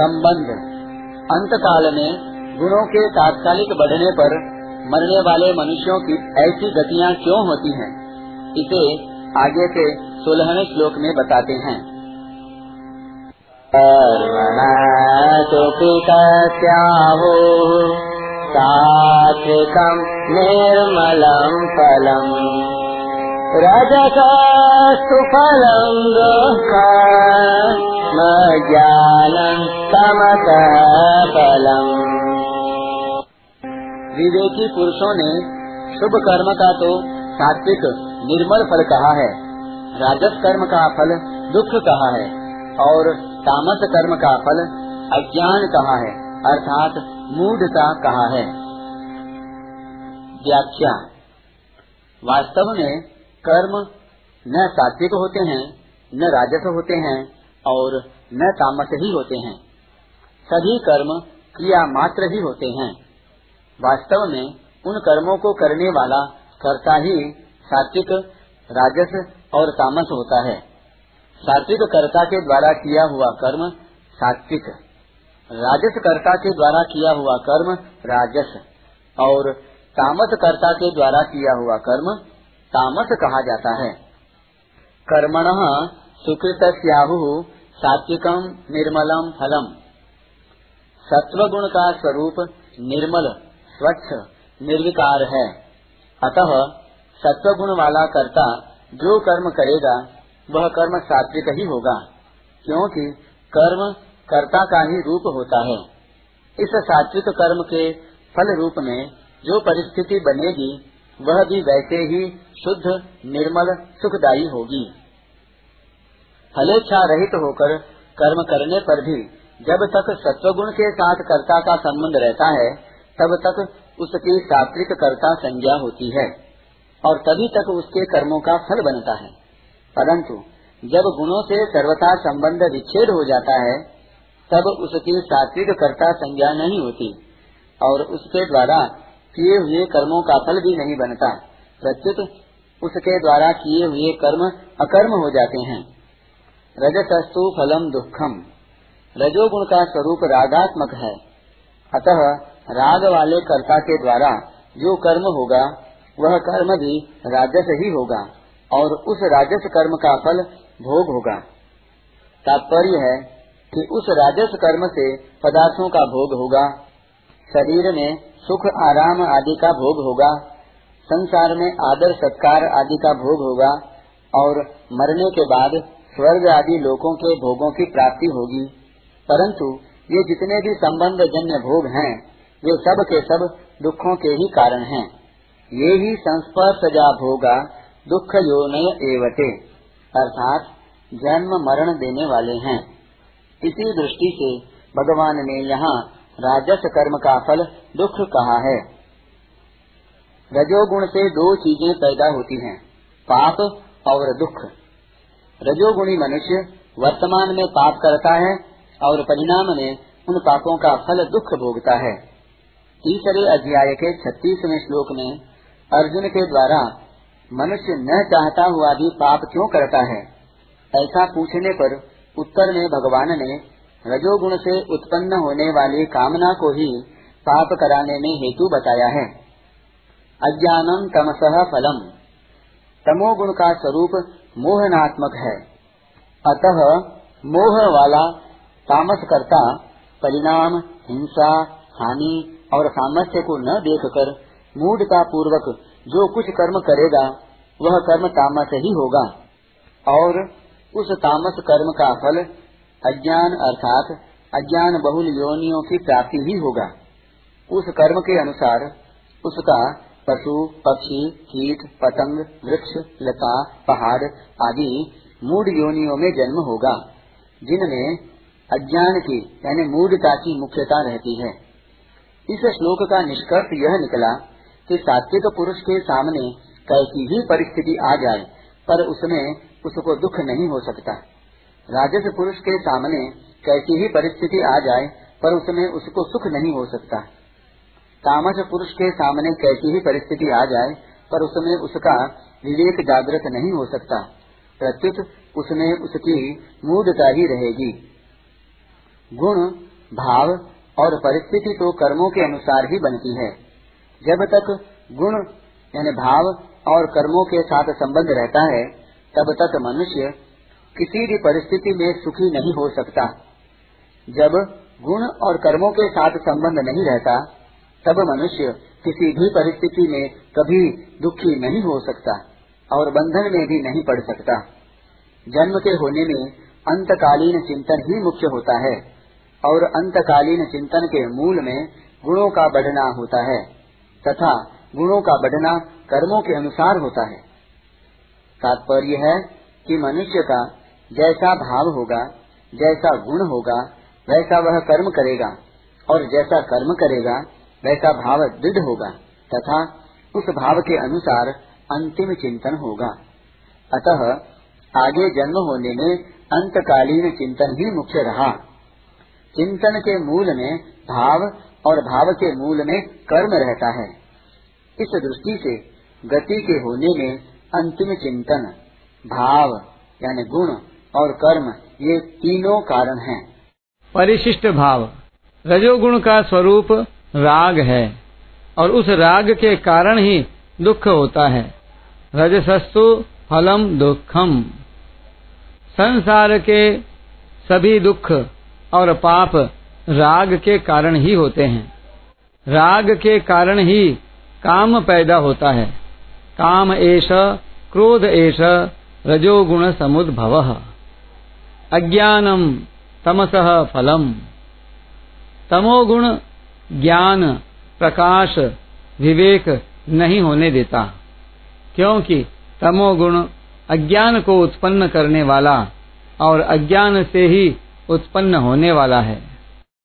संबंध। अंत काल में गुणों के तात्कालिक बढ़ने पर मरने वाले मनुष्यों की ऐसी गतियाँ क्यों होती हैं? इसे आगे के सोलहवें श्लोक में बताते हैं। सुपितस्याहो सात्विकम् निर्मलम् फलम्। रजसस्तु फलम् दुःखम् ज्ञानम् तमसः फलम् विवेकी पुरुषों ने शुभ कर्म का तो सात्विक निर्मल फल कहा है, राजस कर्म का फल दुख कहा है, और तामस कर्म का फल अज्ञान कहा है, अर्थात मूढ़ता कहा है। व्याख्या, वास्तव में कर्म न सात्विक होते हैं, न राजस होते हैं और न तामस ही होते हैं। सभी कर्म क्रिया मात्र ही होते हैं। वास्तव में उन कर्मों को करने वाला कर्ता ही सात्विक, राजस और तामस होता है। सात्विक कर्ता के द्वारा किया हुआ कर्म सात्विक, राजस कर्ता के द्वारा किया हुआ कर्म राजस, और तामस कर्ता के द्वारा किया हुआ कर्म तामस कहा जाता है। कर्मण सुकृत सात्विकम निर्मलम फलम। सत्व गुण का स्वरूप निर्मल, स्वच्छ, निर्विकार है। अतः सत्व गुण वाला कर्ता जो कर्म करेगा, वह कर्म सात्विक ही होगा, क्योंकि कर्म कर्ता का ही रूप होता है। इस सात्विक कर्म के फल रूप में जो परिस्थिति बनेगी, वह भी वैसे ही शुद्ध, निर्मल, सुखदायी होगी। फलेच्छा रहित होकर कर्म करने पर भी जब तक सत्वगुण के साथ कर्ता का संबंध रहता है, तब तक उसकी सात्विक कर्ता संज्ञा होती है और तभी तक उसके कर्मों का फल बनता है। परंतु जब गुणों से सर्वथा संबंध विच्छेद हो जाता है, तब उसकी सात्विक कर्ता संज्ञा नहीं होती और उसके द्वारा किए हुए कर्मों का फल भी नहीं बनता। प्रत्युत उसके द्वारा किए हुए कर्म अकर्म हो जाते हैं। रजतस्तु फलम दुखम। रजोगुण का स्वरूप रागात्मक है। अतः राग वाले कर्ता के द्वारा जो कर्म होगा, वह कर्म भी राजस ही होगा और उस राजस कर्म का फल भोग होगा। तात्पर्य है कि उस राजस कर्म से पदार्थों का भोग होगा, शरीर में सुख, आराम आदि का भोग होगा, संसार में आदर सत्कार आदि का भोग होगा और मरने के बाद स्वर्ग आदि लोकों के भोगों की प्राप्ति होगी। परंतु ये जितने भी संबंध जन्य भोग हैं, वे सब के सब दुखों के ही कारण हैं। ये ही संस्पर्श जा भोगा दुख योनय एवटे अर्थात जन्म मरण देने वाले हैं। इसी दृष्टि से भगवान ने यहाँ राजस कर्म का फल दुख कहा है। रजोगुण से दो चीज़ें पैदा होती हैं, पाप और दुख। रजोगुणी मनुष्य वर्तमान में पाप करता है और परिणाम में उन पापों का फल दुख भोगता है। तीसरे अध्याय के छत्तीसवें श्लोक में अर्जुन के द्वारा मनुष्य न चाहता हुआ भी पाप क्यों करता है? ऐसा पूछने पर उत्तर में भगवान ने रजोगुण से उत्पन्न होने वाली कामना को ही पाप कराने में हेतु बताया है। अज्ञानम तमसह फलम। तमोगुण का स्वरूप मोहनात्मक है। अतः मोह वाला तामस करता परिणाम, हिंसा, हानि और सामर्थ्य को न देखकर मूढ़ता पूर्वक जो कुछ कर्म करेगा, वह कर्म तामस ही होगा। और उस तामस कर्म का फल अज्ञान अर्थात अज्ञान बहुल योनियों की प्राप्ति ही होगा। उस कर्म के अनुसार उसका पशु, पक्षी, कीट, पतंग, वृक्ष, लता, पहाड़ आदि मूड योनियों में जन्म होगा, जिनमें अज्ञान की, यानी मूढ़ता की मुख्यता रहती है। इस श्लोक का निष्कर्ष यह निकला कि सात्विक पुरुष के सामने कैसी भी परिस्थिति आ जाए, पर उसमें उसको दुख नहीं हो सकता। राजस पुरुष के सामने कैसी ही परिस्थिति आ जाए, पर उसमें उसको सुख नहीं हो सकता। तामस पुरुष के सामने कैसी ही परिस्थिति आ जाए, पर उसमें उसका विवेक जागृत नहीं हो सकता। प्रत्युत उसमें उसकी मूर्धता ही रहेगी। गुण, भाव और परिस्थिति तो कर्मों के अनुसार ही बनती है। जब तक गुण, यानी भाव और कर्मों के साथ संबंध रहता है, तब तक मनुष्य किसी भी परिस्थिति में सुखी नहीं हो सकता। जब गुण और कर्मों के साथ संबंध नहीं रहता तब मनुष्य किसी भी परिस्थिति में कभी दुखी नहीं हो सकता और बंधन में भी नहीं पड़ सकता। जन्म के होने में अंतकालीन चिंतन ही मुख्य होता है और अंतकालीन चिंतन के मूल में गुणों का बढ़ना होता है तथा गुणों का बढ़ना कर्मों के अनुसार होता है। तात्पर्य है कि मनुष्य का जैसा भाव होगा, जैसा गुण होगा, वैसा वह कर्म करेगा और जैसा कर्म करेगा वैसा भाव दृढ़ होगा तथा उस भाव के अनुसार अंतिम चिंतन होगा। अतः आगे जन्म होने में अंतकालीन चिंतन ही मुख्य रहा। चिंतन के मूल में भाव और भाव के मूल में कर्म रहता है। इस दृष्टि से गति के होने में अंतिम चिंतन, भाव यानी गुण और कर्म ये तीनों कारण हैं। परिशिष्ट भाव, रजोगुण का स्वरूप राग है और उस राग के कारण ही दुख होता है। रजसस्तु फलम दुखम। संसार के सभी दुख और पाप राग के कारण ही होते हैं। राग के कारण ही काम पैदा होता है। काम एष, क्रोध एष रजोगुण समुद्भव। अज्ञानम तमसः फलम। तमोगुण ज्ञान, प्रकाश, विवेक नहीं होने देता। क्योंकि तमोगुण अज्ञान को उत्पन्न करने वाला और अज्ञान से ही उत्पन्न होने वाला है।